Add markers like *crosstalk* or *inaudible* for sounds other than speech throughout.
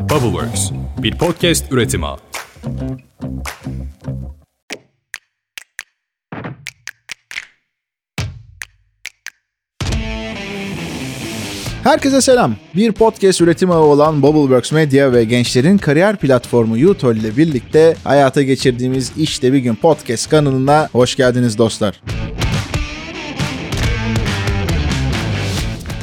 Bubbleworks, bir podcast üretimi. Herkese selam. Bir podcast üretimi olan Bubbleworks Media ve gençlerin kariyer platformu Utol ile birlikte hayata geçirdiğimiz İşte Bir Gün podcast kanalına hoş geldiniz dostlar.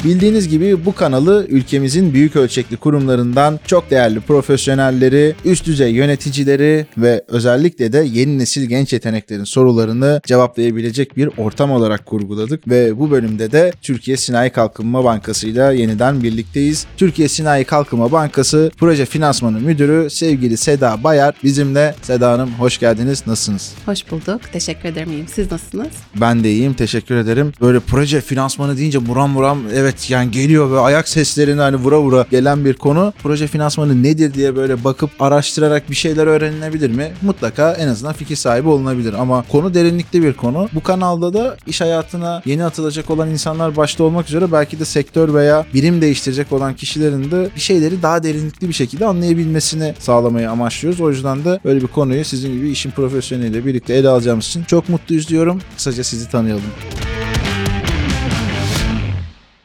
Bildiğiniz gibi bu kanalı ülkemizin büyük ölçekli kurumlarından çok değerli profesyonelleri, üst düzey yöneticileri ve özellikle de yeni nesil genç yeteneklerin sorularını cevaplayabilecek bir ortam olarak kurguladık ve bu bölümde de Türkiye Sinayi Kalkınma Bankası ile yeniden birlikteyiz. Türkiye Sinayi Kalkınma Bankası Proje Finansmanı Müdürü sevgili Seda Bayar bizimle. Seda Hanım hoş geldiniz. Nasılsınız? Hoş bulduk. Teşekkür ederim. İyiyim. Siz nasılsınız? Ben de iyiyim. Teşekkür ederim. Böyle proje finansmanı deyince buram buram evet yani geliyor ve ayak seslerini hani vura vura gelen bir konu. Proje finansmanı nedir diye böyle bakıp araştırarak bir şeyler öğrenilebilir mi? Mutlaka en azından fikir sahibi olunabilir ama konu derinlikli bir konu. Bu kanalda da iş hayatına yeni atılacak olan insanlar başta olmak üzere belki de sektör veya birim değiştirecek olan kişilerin de bir şeyleri daha derinlikli bir şekilde anlayabilmesini sağlamayı amaçlıyoruz. O yüzden de böyle bir konuyu sizin gibi işin profesyoneliyle birlikte ele alacağımız için çok mutluyuz diyorum. Kısaca sizi tanıyalım.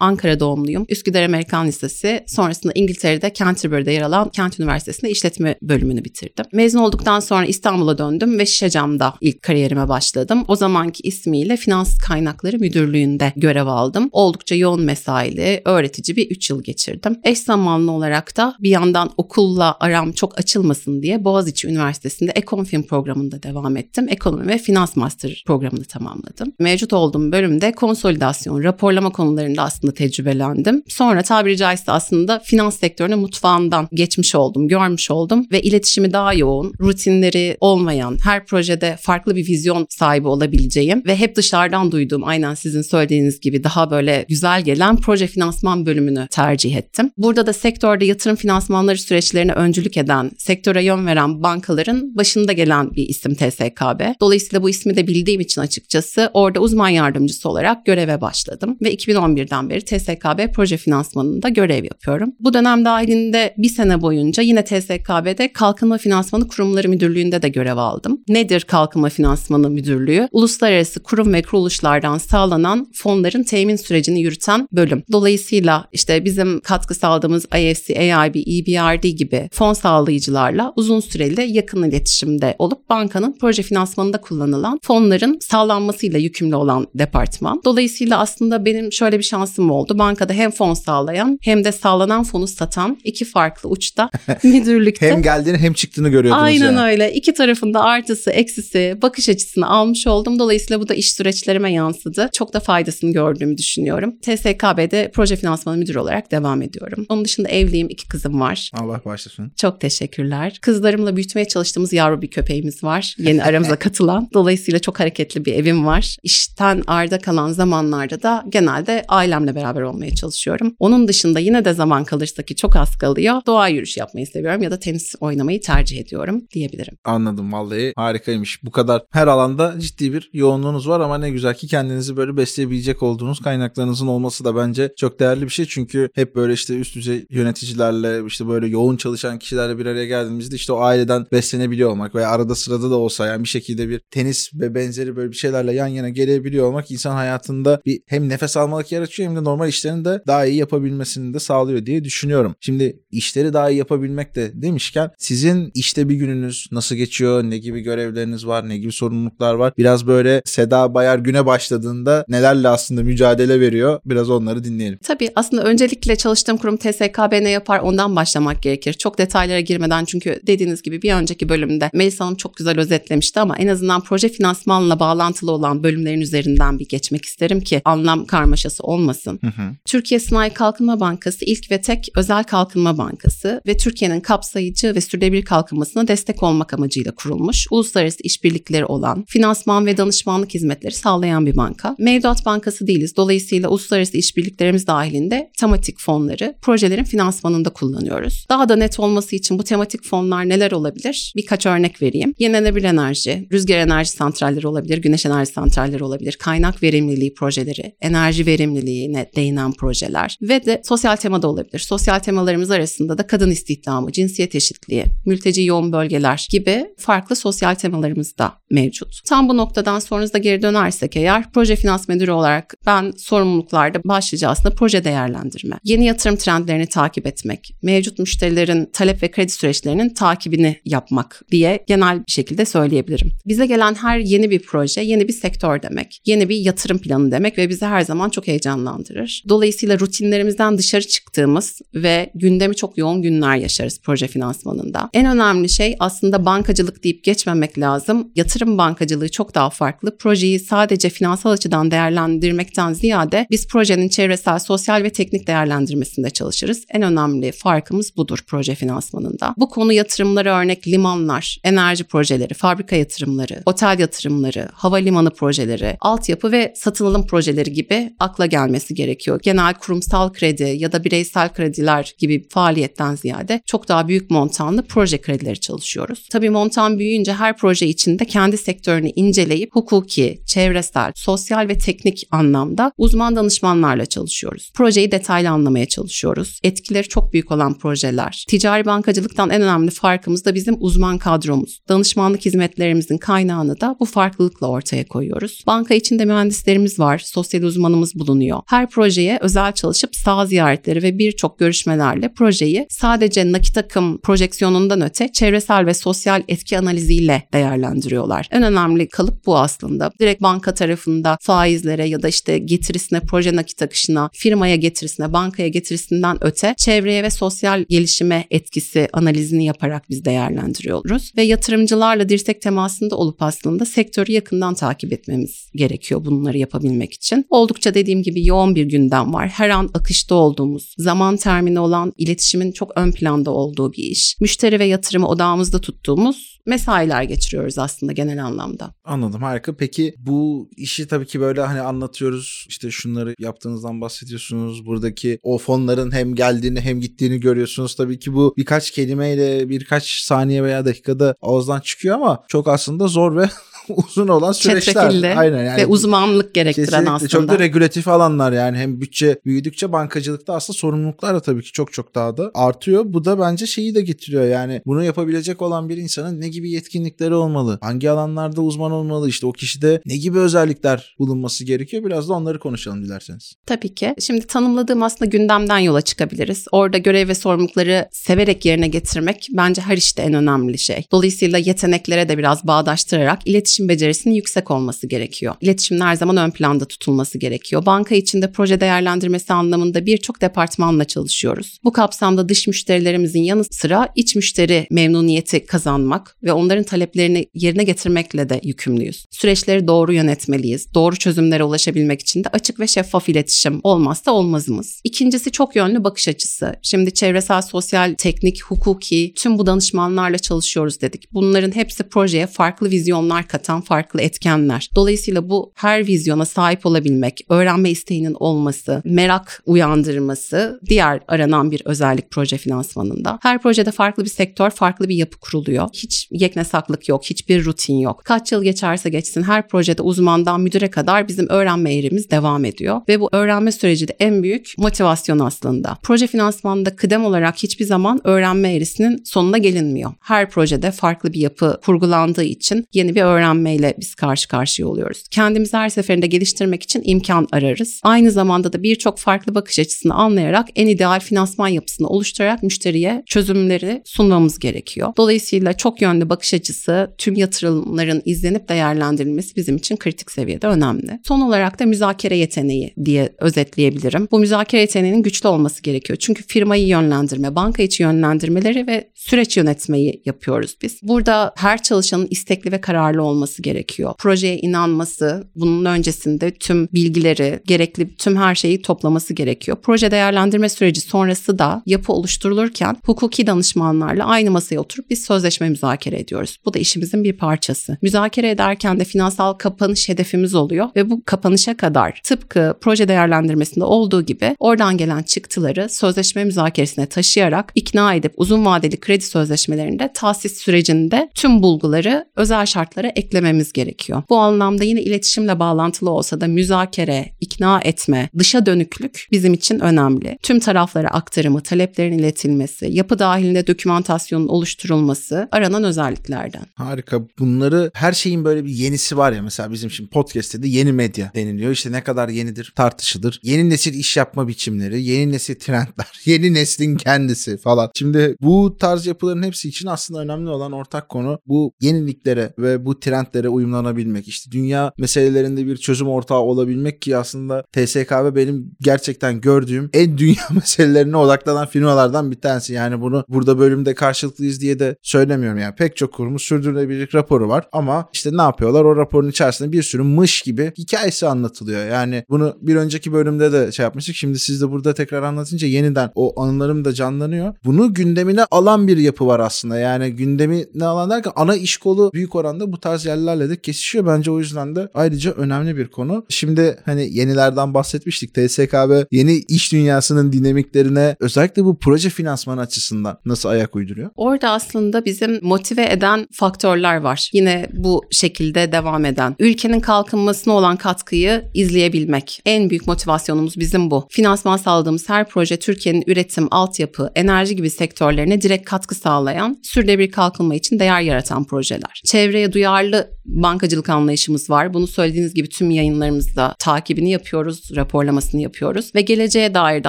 Ankara doğumluyum. Üsküdar Amerikan Lisesi. Sonrasında İngiltere'de Canterbury'de yer alan Kent Üniversitesi'nde işletme bölümünü bitirdim. Mezun olduktan sonra İstanbul'a döndüm ve Şişecam'da ilk kariyerime başladım. O zamanki ismiyle Finans Kaynakları Müdürlüğü'nde görev aldım. Oldukça yoğun mesaili, öğretici bir 3 yıl geçirdim. Eş zamanlı olarak da bir yandan okulla aram çok açılmasın diye Boğaziçi Üniversitesi'nde Ekonfin programında devam ettim. Ekonomi ve Finans Master programını tamamladım. Mevcut olduğum bölümde konsolidasyon, raporlama konularında aslında tecrübelendim. Sonra tabiri caizse aslında finans sektörüne mutfağından geçmiş oldum, görmüş oldum ve iletişimi daha yoğun, rutinleri olmayan, her projede farklı bir vizyon sahibi olabileceğim ve hep dışarıdan duyduğum aynen sizin söylediğiniz gibi daha böyle güzel gelen proje finansman bölümünü tercih ettim. Burada da sektörde yatırım finansmanları süreçlerine öncülük eden, sektöre yön veren bankaların başında gelen bir isim TSKB. Dolayısıyla bu ismi de bildiğim için açıkçası orada uzman yardımcısı olarak göreve başladım ve 2011'den beri TSKB proje finansmanında görev yapıyorum. Bu dönem dahilinde bir sene boyunca yine TSKB'de Kalkınma Finansmanı Kurumları Müdürlüğü'nde de görev aldım. Nedir Kalkınma Finansmanı Müdürlüğü? Uluslararası kurum ve kuruluşlardan sağlanan fonların temin sürecini yürüten bölüm. Dolayısıyla işte bizim katkı sağladığımız IFC, AIB, EBRD gibi fon sağlayıcılarla uzun süreli yakın iletişimde olup bankanın proje finansmanında kullanılan fonların sağlanmasıyla yükümlü olan departman. Dolayısıyla aslında benim şöyle bir şansım oldu. Bankada hem fon sağlayan hem de sağlanan fonu satan iki farklı uçta *laughs* müdürlükte. hem geldiğini hem çıktığını görüyordunuz Aynen yani. öyle. İki tarafında artısı, eksisi, bakış açısını almış oldum. Dolayısıyla bu da iş süreçlerime yansıdı. Çok da faydasını gördüğümü düşünüyorum. TSKB'de proje finansmanı müdürü olarak devam ediyorum. Onun dışında evliyim, iki kızım var. Allah bağışlasın. Çok teşekkürler. Kızlarımla büyütmeye çalıştığımız yavru bir köpeğimiz var. Yeni *laughs* aramıza katılan. Dolayısıyla çok hareketli bir evim var. İşten arda kalan zamanlarda da genelde ailemle beraber olmaya çalışıyorum. Onun dışında yine de zaman kalırsa ki çok az kalıyor. Doğa yürüyüş yapmayı seviyorum ya da tenis oynamayı tercih ediyorum diyebilirim. Anladım vallahi harikaymış. Bu kadar her alanda ciddi bir yoğunluğunuz var ama ne güzel ki kendinizi böyle besleyebilecek olduğunuz kaynaklarınızın olması da bence çok değerli bir şey. Çünkü hep böyle işte üst düzey yöneticilerle işte böyle yoğun çalışan kişilerle bir araya geldiğimizde işte o aileden beslenebiliyor olmak veya arada sırada da olsa yani bir şekilde bir tenis ve benzeri böyle bir şeylerle yan yana gelebiliyor olmak insan hayatında bir hem nefes almalık yer açıyor hem de normal işlerini de daha iyi yapabilmesini de sağlıyor diye düşünüyorum. Şimdi işleri daha iyi yapabilmek de demişken sizin işte bir gününüz nasıl geçiyor? Ne gibi görevleriniz var? Ne gibi sorumluluklar var? Biraz böyle Seda Bayar güne başladığında nelerle aslında mücadele veriyor? Biraz onları dinleyelim. Tabii aslında öncelikle çalıştığım kurum TSKB ne yapar ondan başlamak gerekir. Çok detaylara girmeden çünkü dediğiniz gibi bir önceki bölümde Melis Hanım çok güzel özetlemişti ama en azından proje finansmanla bağlantılı olan bölümlerin üzerinden bir geçmek isterim ki anlam karmaşası olmasın. Hı hı. Türkiye Sanayi Kalkınma Bankası ilk ve tek özel kalkınma bankası ve Türkiye'nin kapsayıcı ve sürdürülebilir kalkınmasına destek olmak amacıyla kurulmuş, uluslararası işbirlikleri olan, finansman ve danışmanlık hizmetleri sağlayan bir banka. Mevduat bankası değiliz. Dolayısıyla uluslararası işbirliklerimiz dahilinde tematik fonları projelerin finansmanında kullanıyoruz. Daha da net olması için bu tematik fonlar neler olabilir? Birkaç örnek vereyim. Yenilenebilir enerji, rüzgar enerji santralleri olabilir, güneş enerji santralleri olabilir, kaynak verimliliği projeleri, enerji verimliliği, değinen projeler ve de sosyal tema da olabilir. Sosyal temalarımız arasında da kadın istihdamı, cinsiyet eşitliği, mülteci yoğun bölgeler gibi farklı sosyal temalarımız da mevcut. Tam bu noktadan sonrasında geri dönersek eğer proje finans müdürü olarak ben sorumluluklarda başlıca aslında proje değerlendirme, yeni yatırım trendlerini takip etmek, mevcut müşterilerin talep ve kredi süreçlerinin takibini yapmak diye genel bir şekilde söyleyebilirim. Bize gelen her yeni bir proje yeni bir sektör demek, yeni bir yatırım planı demek ve bizi her zaman çok heyecanlandırır. Dolayısıyla rutinlerimizden dışarı çıktığımız ve gündemi çok yoğun günler yaşarız proje finansmanında. En önemli şey aslında bankacılık deyip geçmemek lazım. Yatırım bankacılığı çok daha farklı. Projeyi sadece finansal açıdan değerlendirmekten ziyade biz projenin çevresel, sosyal ve teknik değerlendirmesinde çalışırız. En önemli farkımız budur proje finansmanında. Bu konu yatırımları örnek limanlar, enerji projeleri, fabrika yatırımları, otel yatırımları, havalimanı projeleri, altyapı ve satın alım projeleri gibi akla gelmesi gerekiyor. Genel kurumsal kredi ya da bireysel krediler gibi faaliyetten ziyade çok daha büyük montanlı proje kredileri çalışıyoruz. Tabii montan büyüyünce her proje içinde kendi sektörünü inceleyip hukuki, çevresel, sosyal ve teknik anlamda uzman danışmanlarla çalışıyoruz. Projeyi detaylı anlamaya çalışıyoruz. Etkileri çok büyük olan projeler. Ticari bankacılıktan en önemli farkımız da bizim uzman kadromuz. Danışmanlık hizmetlerimizin kaynağını da bu farklılıkla ortaya koyuyoruz. Banka içinde mühendislerimiz var, sosyal uzmanımız bulunuyor. Her projeye özel çalışıp saha ziyaretleri ve birçok görüşmelerle projeyi sadece nakit akım projeksiyonundan öte çevresel ve sosyal etki analiziyle değerlendiriyorlar. En önemli kalıp bu aslında. Direkt banka tarafında faizlere ya da işte getirisine, proje nakit akışına, firmaya getirisine, bankaya getirisinden öte çevreye ve sosyal gelişime etkisi analizini yaparak biz değerlendiriyoruz. Ve yatırımcılarla dirsek temasında olup aslında sektörü yakından takip etmemiz gerekiyor bunları yapabilmek için. Oldukça dediğim gibi yoğun bir gündem var. Her an akışta olduğumuz, zaman termini olan iletişimin çok ön planda olduğu bir iş. Müşteri ve yatırımı odağımızda tuttuğumuz mesailer geçiriyoruz aslında genel anlamda. Anladım harika. Peki bu işi tabii ki böyle hani anlatıyoruz. İşte şunları yaptığınızdan bahsediyorsunuz. Buradaki o fonların hem geldiğini hem gittiğini görüyorsunuz. Tabii ki bu birkaç kelimeyle birkaç saniye veya dakikada ağızdan çıkıyor ama çok aslında zor ve *laughs* *laughs* uzun olan süreçler. Çetrefilli Aynen yani. ve uzmanlık gerektiren Kesinlikle aslında. çok da regülatif alanlar yani hem bütçe büyüdükçe bankacılıkta aslında sorumluluklar da tabii ki çok çok daha da artıyor. Bu da bence şeyi de getiriyor yani bunu yapabilecek olan bir insanın ne gibi yetkinlikleri olmalı? Hangi alanlarda uzman olmalı? İşte o kişide ne gibi özellikler bulunması gerekiyor? Biraz da onları konuşalım dilerseniz. Tabii ki. Şimdi tanımladığım aslında gündemden yola çıkabiliriz. Orada görev ve sorumlulukları severek yerine getirmek bence her işte en önemli şey. Dolayısıyla yeteneklere de biraz bağdaştırarak iletişim becerisinin yüksek olması gerekiyor. İletişimin her zaman ön planda tutulması gerekiyor. Banka içinde proje değerlendirmesi anlamında birçok departmanla çalışıyoruz. Bu kapsamda dış müşterilerimizin yanı sıra iç müşteri memnuniyeti kazanmak ve onların taleplerini yerine getirmekle de yükümlüyüz. Süreçleri doğru yönetmeliyiz. Doğru çözümlere ulaşabilmek için de açık ve şeffaf iletişim olmazsa olmazımız. İkincisi çok yönlü bakış açısı. Şimdi çevresel, sosyal, teknik, hukuki tüm bu danışmanlarla çalışıyoruz dedik. Bunların hepsi projeye farklı vizyonlar katan farklı etkenler. Dolayısıyla bu her vizyona sahip olabilmek, öğrenme isteğinin olması, merak uyandırması diğer aranan bir özellik proje finansmanında. Her projede farklı bir sektör, farklı bir yapı kuruluyor. Hiç yeknesaklık yok, hiçbir rutin yok. Kaç yıl geçerse geçsin her projede uzmandan müdüre kadar bizim öğrenme eğrimiz devam ediyor. Ve bu öğrenme süreci de en büyük motivasyon aslında. Proje finansmanında kıdem olarak hiçbir zaman öğrenme eğrisinin sonuna gelinmiyor. Her projede farklı bir yapı kurgulandığı için yeni bir öğrenmeyle biz karşı karşıya oluyoruz. Kendimizi her seferinde geliştirmek için imkan ararız. Aynı zamanda da birçok farklı bakış açısını anlayarak en ideal finansman yapısını oluşturarak müşteriye çözümleri sunmamız gerekiyor. Dolayısıyla çok yönlü bakış açısı tüm yatırımların izlenip değerlendirilmesi bizim için kritik seviyede önemli. Son olarak da müzakere yeteneği diye özetleyebilirim. Bu müzakere yeteneğinin güçlü olması gerekiyor. Çünkü firmayı yönlendirme, banka içi yönlendirmeleri ve süreç yönetmeyi yapıyoruz biz. Burada her çalışanın istekli ve kararlı olması gerekiyor. Projeye inanması, bunun öncesinde tüm bilgileri, gerekli tüm her şeyi toplaması gerekiyor. Proje değerlendirme süreci sonrası da yapı oluşturulurken hukuki danışmanlarla aynı masaya oturup biz sözleşme müzakere ediyoruz. Bu da işimizin bir parçası. Müzakere ederken de finansal kapanış hedefimiz oluyor ve bu kapanışa kadar tıpkı proje değerlendirmesinde olduğu gibi oradan gelen çıktıları sözleşme müzakeresine taşıyarak ikna edip uzun vadeli kredi sözleşmelerinde tahsis sürecinde tüm bulguları özel şartlara ekleyip desteklememiz gerekiyor. Bu anlamda yine iletişimle bağlantılı olsa da müzakere, ikna etme, dışa dönüklük bizim için önemli. Tüm taraflara aktarımı, taleplerin iletilmesi, yapı dahilinde dokümantasyonun oluşturulması aranan özelliklerden. Harika. Bunları her şeyin böyle bir yenisi var ya mesela bizim şimdi podcast'te de yeni medya deniliyor. İşte ne kadar yenidir tartışılır. Yeni nesil iş yapma biçimleri, yeni nesil trendler, *laughs* yeni neslin kendisi falan. Şimdi bu tarz yapıların hepsi için aslında önemli olan ortak konu bu yeniliklere ve bu trendlere uyumlanabilmek. İşte dünya meselelerinde bir çözüm ortağı olabilmek ki aslında TSKB benim gerçekten gördüğüm en *laughs* dünya meselelerine odaklanan firmalardan bir tanesi. Yani bunu burada bölümde karşılıklıyız diye de söylemiyorum. Yani pek çok kurumun sürdürülebilirlik raporu var ama işte ne yapıyorlar? O raporun içerisinde bir sürü mış gibi hikayesi anlatılıyor. Yani bunu bir önceki bölümde de şey yapmıştık. Şimdi siz de burada tekrar anlatınca yeniden o anılarım da canlanıyor. Bunu gündemine alan bir yapı var aslında. Yani gündemine alan derken ana iş kolu büyük oranda bu tarz yerlerle de kesişiyor. Bence o yüzden de ayrıca önemli bir konu. Şimdi hani yenilerden bahsetmiştik. TSKB yeni iş dünyasının dinamiklerine özellikle bu proje finansmanı açısından nasıl ayak uyduruyor? Orada aslında bizim motive eden faktörler var. Yine bu şekilde devam eden. Ülkenin kalkınmasına olan katkıyı izleyebilmek. En büyük motivasyonumuz bizim bu. Finansman sağladığımız her proje Türkiye'nin üretim, altyapı, enerji gibi sektörlerine direkt katkı sağlayan, sürdürülebilir kalkınma için değer yaratan projeler. Çevreye duyarlı bankacılık anlayışımız var. Bunu söylediğiniz gibi tüm yayınlarımızda takibini yapıyoruz, raporlamasını yapıyoruz ve geleceğe dair de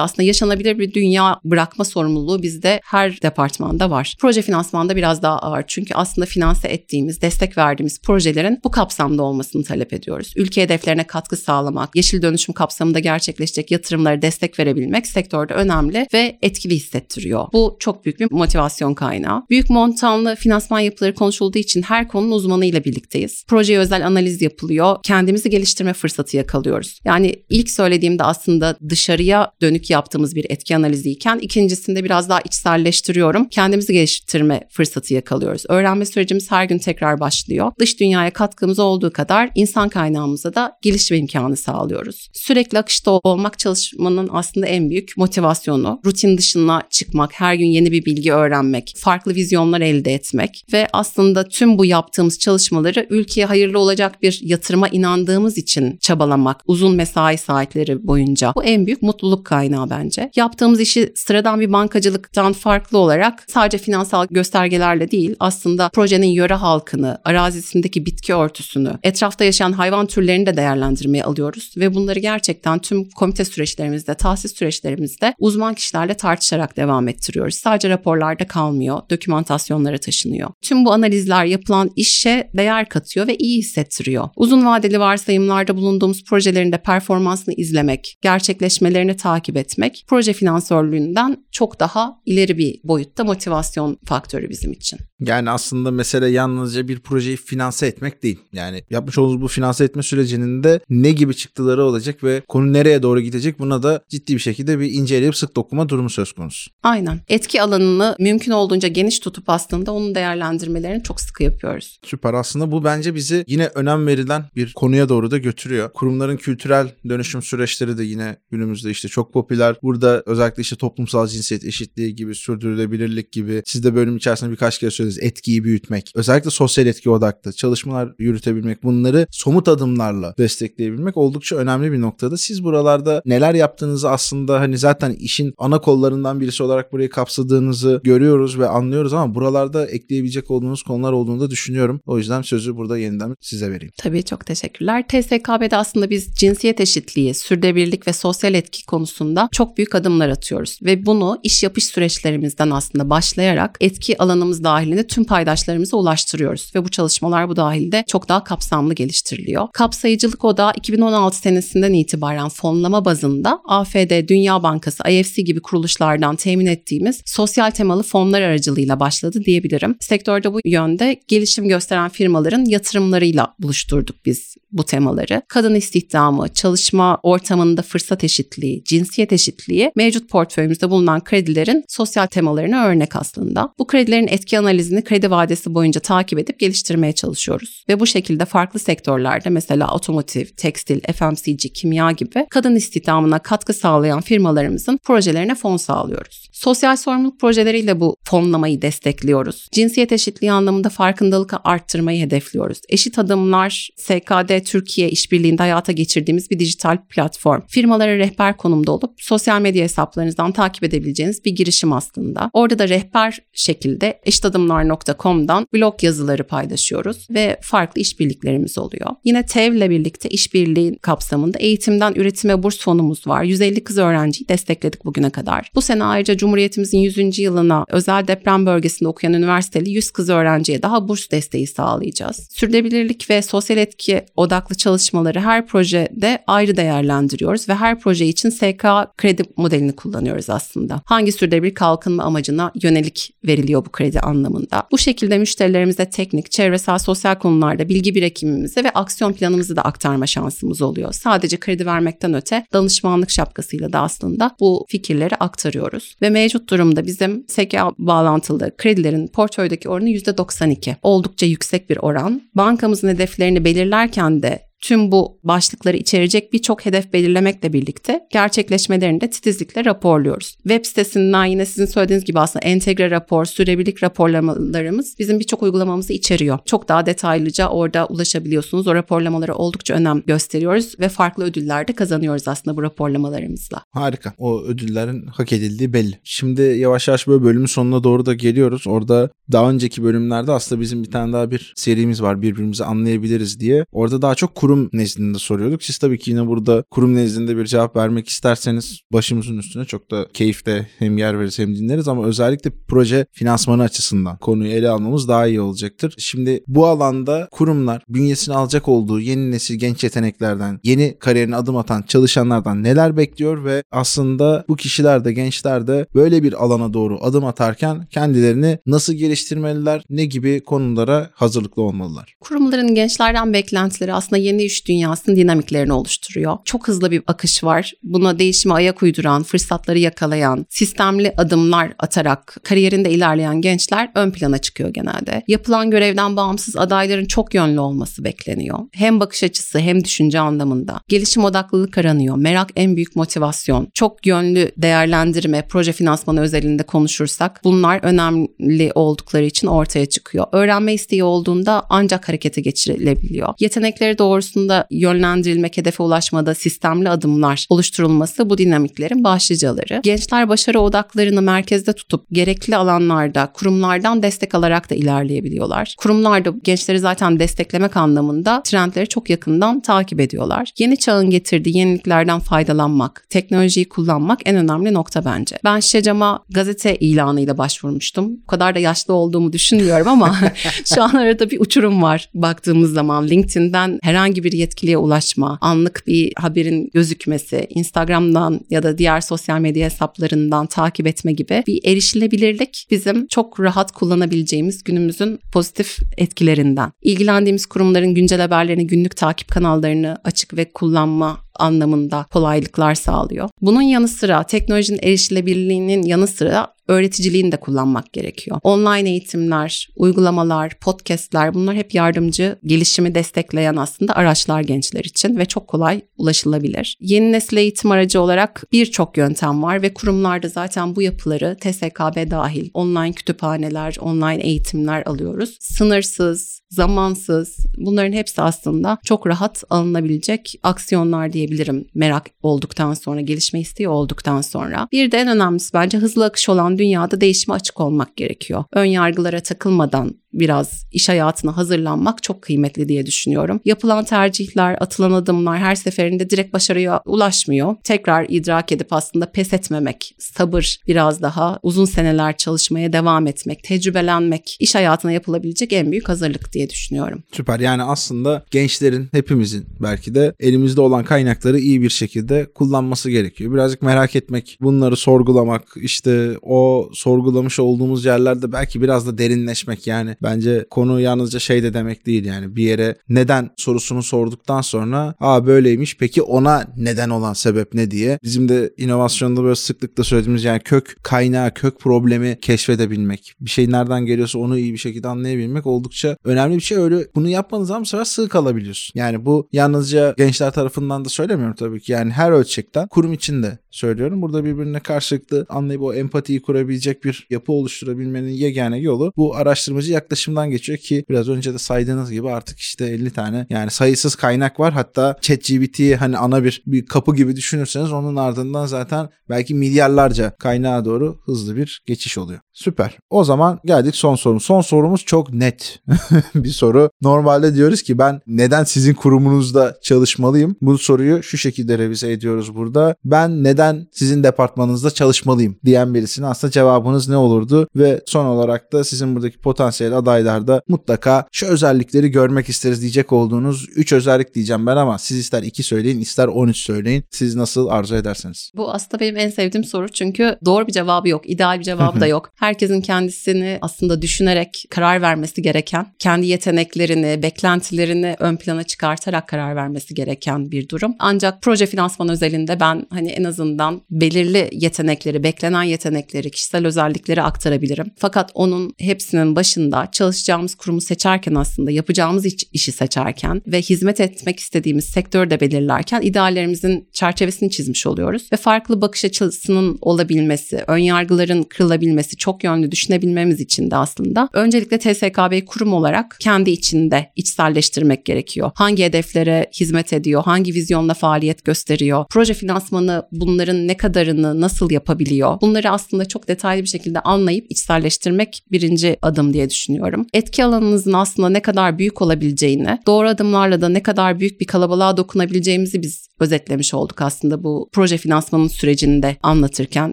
aslında yaşanabilir bir dünya bırakma sorumluluğu bizde her departmanda var. Proje finansmanda biraz daha ağır çünkü aslında finanse ettiğimiz, destek verdiğimiz projelerin bu kapsamda olmasını talep ediyoruz. Ülke hedeflerine katkı sağlamak, yeşil dönüşüm kapsamında gerçekleşecek yatırımlara destek verebilmek sektörde önemli ve etkili hissettiriyor. Bu çok büyük bir motivasyon kaynağı. Büyük montanlı finansman yapıları konuşulduğu için her konunun uzmanıyla birlikteyiz. Projeye özel analiz yapılıyor. Kendimizi geliştirme fırsatı yakalıyoruz. Yani ilk söylediğimde aslında dışarıya dönük yaptığımız bir etki analiziyken ikincisinde biraz daha içselleştiriyorum. Kendimizi geliştirme fırsatı yakalıyoruz. Öğrenme sürecimiz her gün tekrar başlıyor. Dış dünyaya katkımız olduğu kadar insan kaynağımıza da gelişme imkanı sağlıyoruz. Sürekli akışta olmak çalışmanın aslında en büyük motivasyonu. Rutin dışına çıkmak, her gün yeni bir bilgi öğrenmek, farklı vizyonlar elde etmek ve aslında tüm bu yaptığımız çalışmaları ülkeye hayırlı olacak bir yatırıma inandığımız için çabalamak uzun mesai saatleri boyunca bu en büyük mutluluk kaynağı bence. Yaptığımız işi sıradan bir bankacılıktan farklı olarak sadece finansal göstergelerle değil aslında projenin yöre halkını, arazisindeki bitki örtüsünü, etrafta yaşayan hayvan türlerini de değerlendirmeye alıyoruz ve bunları gerçekten tüm komite süreçlerimizde, tahsis süreçlerimizde uzman kişilerle tartışarak devam ettiriyoruz. Sadece raporlarda kalmıyor, dokümantasyonlara taşınıyor. Tüm bu analizler yapılan işe değer katıyor ve iyi hissettiriyor. Uzun vadeli varsayımlarda bulunduğumuz projelerin de performansını izlemek, gerçekleşmelerini takip etmek proje finansörlüğünden çok daha ileri bir boyutta motivasyon faktörü bizim için. Yani aslında mesele yalnızca bir projeyi finanse etmek değil. Yani yapmış olduğumuz bu finanse etme sürecinin de ne gibi çıktıları olacak ve konu nereye doğru gidecek buna da ciddi bir şekilde bir inceleyip sık dokuma durumu söz konusu. Aynen. Etki alanını mümkün olduğunca geniş tutup aslında onun değerlendirmelerini çok sıkı yapıyoruz. Süper aslında bu bence bizi yine önem verilen bir konuya doğru da götürüyor. Kurumların kültürel dönüşüm süreçleri de yine günümüzde işte çok popüler. Burada özellikle işte toplumsal cinsiyet eşitliği gibi, sürdürülebilirlik gibi siz de bölüm içerisinde birkaç kere söylediniz etkiyi büyütmek. Özellikle sosyal etki odaklı çalışmalar yürütebilmek, bunları somut adımlarla destekleyebilmek oldukça önemli bir noktada. Siz buralarda neler yaptığınızı aslında hani zaten işin ana kollarından birisi olarak burayı kapsadığınızı görüyoruz ve anlıyoruz ama buralarda ekleyebilecek olduğunuz konular olduğunu da düşünüyorum. O yüzden sözü burada yeniden size vereyim. Tabii çok teşekkürler. TSKB'de aslında biz cinsiyet eşitliği, sürdürülebilirlik ve sosyal etki konusunda çok büyük adımlar atıyoruz ve bunu iş yapış süreçlerimizden aslında başlayarak etki alanımız dahilinde tüm paydaşlarımıza ulaştırıyoruz ve bu çalışmalar bu dahilde çok daha kapsamlı geliştiriliyor. Kapsayıcılık Odağı 2016 senesinden itibaren fonlama bazında AFD, Dünya Bankası, IFC gibi kuruluşlardan temin ettiğimiz sosyal temalı fonlar aracılığıyla başladı diyebilirim. Sektörde bu yönde gelişim gösteren firmaların yatırımlarıyla buluşturduk biz bu temaları. Kadın istihdamı, çalışma ortamında fırsat eşitliği, cinsiyet eşitliği mevcut portföyümüzde bulunan kredilerin sosyal temalarına örnek aslında. Bu kredilerin etki analizini kredi vadesi boyunca takip edip geliştirmeye çalışıyoruz. Ve bu şekilde farklı sektörlerde mesela otomotiv, tekstil, FMCG, kimya gibi kadın istihdamına katkı sağlayan firmalarımızın projelerine fon sağlıyoruz. Sosyal sorumluluk projeleriyle bu fonlamayı destekliyoruz. Cinsiyet eşitliği anlamında farkındalık arttırmayı hedefliyoruz. Eşit Adımlar SKD Türkiye işbirliğinde hayata geçirdiğimiz bir dijital platform. Firmalara rehber konumda olup sosyal medya hesaplarınızdan takip edebileceğiniz bir girişim aslında. Orada da rehber şekilde eşitadımlar.com'dan blog yazıları paylaşıyoruz ve farklı işbirliklerimiz oluyor. Yine TEV ile birlikte işbirliği kapsamında eğitimden üretime burs fonumuz var. 150 kız öğrenciyi destekledik bugüne kadar. Bu sene ayrıca Cumhuriyetimizin 100. yılına özel deprem bölgesinde okuyan üniversiteli 100 kız öğrenciye daha burs desteği sağlayacağız. Sürdürülebilirlik ve sosyal etki odaklı çalışmaları her projede ayrı değerlendiriyoruz ve her proje için SK kredi modelini kullanıyoruz aslında. Hangi sürdürülebilir kalkınma amacına yönelik veriliyor bu kredi anlamında. Bu şekilde müşterilerimize teknik, çevresel, sosyal konularda bilgi birikimimizi ve aksiyon planımızı da aktarma şansımız oluyor. Sadece kredi vermekten öte danışmanlık şapkasıyla da aslında bu fikirleri aktarıyoruz. Ve mevcut durumda bizim SK bağlantılı kredilerin portföydeki oranı %92. Oldukça yüksek bir oran. Bankamızın hedeflerini belirlerken de tüm bu başlıkları içerecek birçok hedef belirlemekle birlikte gerçekleşmelerini de titizlikle raporluyoruz. Web sitesinden yine sizin söylediğiniz gibi aslında entegre rapor, sürebilirlik raporlamalarımız bizim birçok uygulamamızı içeriyor. Çok daha detaylıca orada ulaşabiliyorsunuz. O raporlamalara oldukça önem gösteriyoruz ve farklı ödüller de kazanıyoruz aslında bu raporlamalarımızla. Harika. O ödüllerin hak edildiği belli. Şimdi yavaş yavaş böyle bölümün sonuna doğru da geliyoruz. Orada daha önceki bölümlerde aslında bizim bir tane daha bir serimiz var birbirimizi anlayabiliriz diye. Orada daha çok kurum nezdinde soruyorduk. Siz tabii ki yine burada kurum nezdinde bir cevap vermek isterseniz başımızın üstüne çok da keyifle hem yer veririz hem dinleriz ama özellikle proje finansmanı açısından konuyu ele almamız daha iyi olacaktır. Şimdi bu alanda kurumlar bünyesini alacak olduğu yeni nesil genç yeteneklerden, yeni kariyerine adım atan çalışanlardan neler bekliyor ve aslında bu kişiler de gençler de böyle bir alana doğru adım atarken kendilerini nasıl geliştirmeliler, ne gibi konulara hazırlıklı olmalılar? Kurumların gençlerden beklentileri aslında yeni iş dünyasının dinamiklerini oluşturuyor. Çok hızlı bir akış var. Buna değişime ayak uyduran, fırsatları yakalayan, sistemli adımlar atarak kariyerinde ilerleyen gençler ön plana çıkıyor genelde. Yapılan görevden bağımsız adayların çok yönlü olması bekleniyor. Hem bakış açısı hem düşünce anlamında. Gelişim odaklılık aranıyor. Merak en büyük motivasyon. Çok yönlü değerlendirme, proje finansmanı özelinde konuşursak bunlar önemli oldukları için ortaya çıkıyor. Öğrenme isteği olduğunda ancak harekete geçirilebiliyor. Yetenekleri doğrusunda yönlendirilmek, hedefe ulaşmada sistemli adımlar oluşturulması bu dinamiklerin başlıcaları. Gençler başarı odaklarını merkezde tutup gerekli alanlarda kurumlardan destek alarak da ilerleyebiliyorlar. Kurumlar da gençleri zaten desteklemek anlamında trendleri çok yakından takip ediyorlar. Yeni çağın getirdiği yeniliklerden faydalanmak, teknolojiyi kullanmak en önemli nokta bence. Ben Şecam'a gazete ilanıyla başvurmuştum. Bu kadar da yaşlı olduğumu düşünmüyorum ama *laughs* şu an arada bir uçurum var baktığımız zaman. LinkedIn'den herhangi bir yetkiliye ulaşma, anlık bir haberin gözükmesi, Instagram'dan ya da diğer sosyal medya hesaplarından takip etme gibi bir erişilebilirlik bizim çok rahat kullanabileceğimiz günümüzün pozitif etkilerinden. İlgilendiğimiz kurumların güncel haberlerini, günlük takip kanallarını açık ve kullanma anlamında kolaylıklar sağlıyor. Bunun yanı sıra teknolojinin erişilebilirliğinin yanı sıra öğreticiliğini de kullanmak gerekiyor. Online eğitimler, uygulamalar, podcastler bunlar hep yardımcı, gelişimi destekleyen aslında araçlar gençler için ve çok kolay ulaşılabilir. Yeni nesil eğitim aracı olarak birçok yöntem var ve kurumlarda zaten bu yapıları TSKB dahil online kütüphaneler, online eğitimler alıyoruz. Sınırsız, zamansız bunların hepsi aslında çok rahat alınabilecek aksiyonlar diyebilirim merak olduktan sonra, gelişme isteği olduktan sonra. Bir de en önemlisi bence hızlı akış olan dünyada değişime açık olmak gerekiyor. Ön yargılara takılmadan biraz iş hayatına hazırlanmak çok kıymetli diye düşünüyorum. Yapılan tercihler, atılan adımlar her seferinde direkt başarıya ulaşmıyor. Tekrar idrak edip aslında pes etmemek, sabır, biraz daha uzun seneler çalışmaya devam etmek, tecrübelenmek iş hayatına yapılabilecek en büyük hazırlık diye düşünüyorum. Süper. Yani aslında gençlerin hepimizin belki de elimizde olan kaynakları iyi bir şekilde kullanması gerekiyor. Birazcık merak etmek, bunları sorgulamak, işte o sorgulamış olduğumuz yerlerde belki biraz da derinleşmek yani Bence konu yalnızca şey de demek değil yani. Bir yere neden sorusunu sorduktan sonra aa böyleymiş peki ona neden olan sebep ne? diye. Bizim de inovasyonda böyle sıklıkla söylediğimiz yani kök kaynağı kök problemi keşfedebilmek. Bir şey nereden geliyorsa onu iyi bir şekilde anlayabilmek oldukça önemli bir şey. Öyle bunu yapmadığınız zaman bu sefer sığ kalabiliyorsun. Yani bu yalnızca gençler tarafından da söylemiyorum tabii ki. Yani her ölçekten kurum içinde söylüyorum. Burada birbirine karşılıklı anlayıp o empatiyi kurabilecek bir yapı oluşturabilmenin yegane yolu bu araştırmacı yaklaşımdan geçiyor ki biraz önce de saydığınız gibi artık işte 50 tane yani sayısız kaynak var. Hatta ChatGPT'yi hani ana bir bir kapı gibi düşünürseniz onun ardından zaten belki milyarlarca kaynağa doğru hızlı bir geçiş oluyor. Süper. O zaman geldik son sorum. Son sorumuz çok net *laughs* bir soru. Normalde diyoruz ki ben neden sizin kurumunuzda çalışmalıyım? Bu soruyu şu şekilde revize ediyoruz burada. Ben neden sizin departmanınızda çalışmalıyım diyen birisine aslında cevabınız ne olurdu? Ve son olarak da sizin buradaki potansiyel adaylarda mutlaka şu özellikleri görmek isteriz diyecek olduğunuz 3 özellik diyeceğim ben ama siz ister 2 söyleyin ister 13 söyleyin. Siz nasıl arzu ederseniz. Bu aslında benim en sevdiğim soru çünkü doğru bir cevabı yok, ideal bir cevabı da *laughs* yok. Herkesin kendisini aslında düşünerek karar vermesi gereken, kendi yeteneklerini, beklentilerini ön plana çıkartarak karar vermesi gereken bir durum. Ancak proje finansman özelinde ben hani en azından belirli yetenekleri, beklenen yetenekleri, kişisel özellikleri aktarabilirim. Fakat onun hepsinin başında çalışacağımız kurumu seçerken aslında yapacağımız iş, işi seçerken ve hizmet etmek istediğimiz sektörü de belirlerken ideallerimizin çerçevesini çizmiş oluyoruz. Ve farklı bakış açısının olabilmesi, ön yargıların kırılabilmesi, çok yönlü düşünebilmemiz için de aslında öncelikle TSKB kurum olarak kendi içinde içselleştirmek gerekiyor. Hangi hedeflere hizmet ediyor, hangi vizyonla faaliyet gösteriyor, proje finansmanı bunların ne kadarını nasıl yapabiliyor? Bunları aslında çok detaylı bir şekilde anlayıp içselleştirmek birinci adım diye düşünüyorum. Etki alanınızın aslında ne kadar büyük olabileceğini, doğru adımlarla da ne kadar büyük bir kalabalığa dokunabileceğimizi biz özetlemiş olduk aslında bu proje finansmanın sürecinde anlatırken.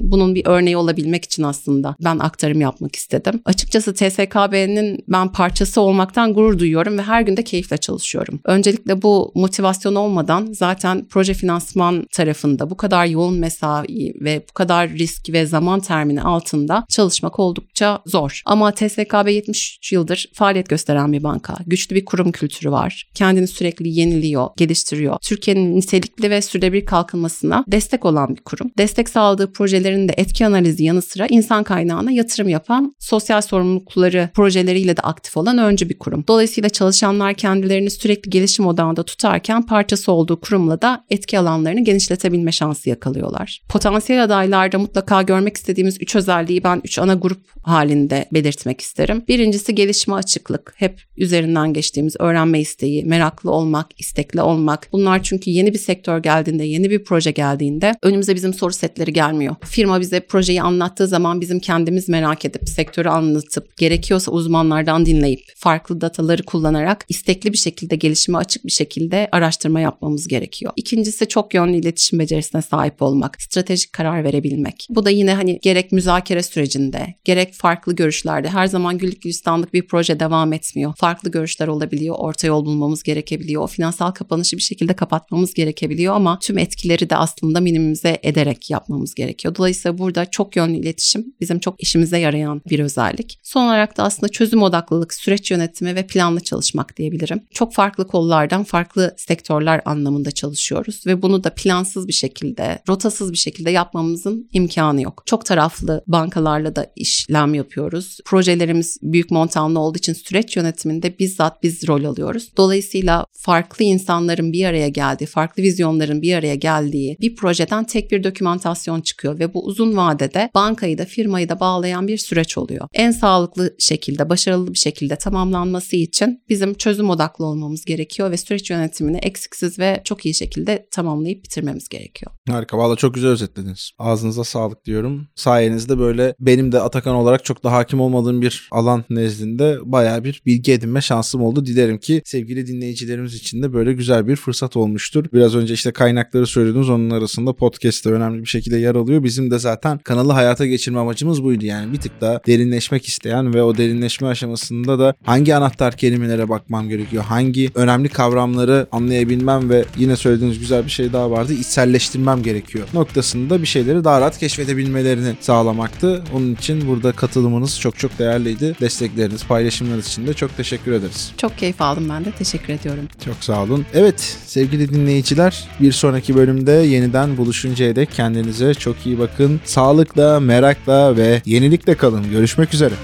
Bunun bir örneği olabilmek için aslında ben aktarım yapmak istedim. Açıkçası TSKB'nin ben parçası olmaktan gurur duyuyorum ve her gün de keyifle çalışıyorum. Öncelikle bu motivasyon olmadan zaten proje finansman tarafında bu kadar yoğun mesai ve bu kadar risk ve zaman termini altında çalışmak oldukça zor. Ama TSKB 73 yıldır faaliyet gösteren bir banka. Güçlü bir kurum kültürü var. Kendini sürekli yeniliyor, geliştiriyor. Türkiye'nin nitelikli ve sürdürülebilir kalkınmasına destek olan bir kurum. Destek sağladığı projelerin de etki analizi yanı sıra insan kaynağına yatırım yapan, sosyal sorumlulukları projeleriyle de aktif olan öncü bir kurum. Dolayısıyla çalışanlar kendilerini sürekli gelişim odağında tutarken parçası olduğu kurumla da etki alanlarını genişletebilme şansı yakalıyorlar. Potansiyel adaylarda mutlaka görmek istediğimiz üç özelliği ben üç ana grup halinde belirtmek isterim. Birincisi gelişme açıklık. Hep üzerinden geçtiğimiz öğrenme isteği, meraklı olmak, istekli olmak. Bunlar çünkü yeni bir sektör geldiğinde, yeni bir proje geldiğinde önümüze bizim soru setleri gelmiyor. Firma bize projeyi anlattığı zaman bizim kendimiz merak edip, sektörü anlatıp, gerekiyorsa uzmanlardan dinleyip, farklı dataları kullanarak istekli bir şekilde, gelişime açık bir şekilde araştırma yapmamız gerekiyor. İkincisi çok yönlü iletişim becerisine sahip olmak, stratejik karar verebilmek. Bu da yine hani gerek müzakere sürecinde, gerek farklı görüşlerde her zaman güllük gülistanlık bir proje devam etmiyor. Farklı görüşler olabiliyor, orta yol bulmamız gerekebiliyor. O finansal kapanışı bir şekilde kapatmamız gerekebiliyor ama tüm etkileri de aslında minimize ederek yapmamız gerekiyor. Dolayısıyla burada çok yönlü iletişim bizim çok işimize yarayan bir özellik. Son olarak da aslında çözüm odaklılık, süreç yönetimi ve planlı çalışmak diyebilirim. Çok farklı kollardan farklı sektörler anlamında çalışıyoruz ve bunu da plansız bir şekilde, rotasız bir şekilde yapmamızın imkanı yok. Çok taraflı bankalarla da işlem yapıyoruz. Projelerimiz büyük montanlı olduğu için süreç yönetiminde bizzat biz rol alıyoruz. Dolayısıyla farklı insanların bir araya geldiği, farklı vizyonların bir araya geldiği bir projeden tek bir dokümantasyon çıkıyor ve bu uzun vadede bankayı da firmayı da bağlayan bir süreç oluyor. En sağlıklı şekilde, başarılı bir şekilde tamamlanması için bizim çözüm odaklı olmamız gerekiyor ve süreç yönetimini eksiksiz ve çok iyi şekilde tamamlayıp bitirmemiz gerekiyor. Harika. Valla çok güzel özetlediniz. Ağzınıza sağlık diyorum. Sayenizde böyle benim de Atakan olarak çok da hakim olmadığım bir alan nezdinde baya bir bilgi edinme şansım oldu. Dilerim ki sevgili dinleyicilerimiz için de böyle güzel bir fırsat olmuştur. Biraz önce önce işte kaynakları söylüyordunuz. Onun arasında podcast de önemli bir şekilde yer alıyor. Bizim de zaten kanalı hayata geçirme amacımız buydu yani. Bir tık daha derinleşmek isteyen ve o derinleşme aşamasında da hangi anahtar kelimelere bakmam gerekiyor? Hangi önemli kavramları anlayabilmem ve yine söylediğiniz güzel bir şey daha vardı. içselleştirmem gerekiyor. Noktasında bir şeyleri daha rahat keşfedebilmelerini sağlamaktı. Onun için burada katılımınız çok çok değerliydi. Destekleriniz, paylaşımlarınız için de çok teşekkür ederiz. Çok keyif aldım ben de. Teşekkür ediyorum. Çok sağ olun. Evet sevgili dinleyiciler bir sonraki bölümde yeniden buluşuncaya dek kendinize çok iyi bakın. Sağlıkla, merakla ve yenilikle kalın. Görüşmek üzere.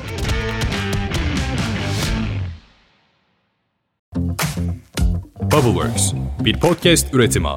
Bubbleworks bir podcast üretimi.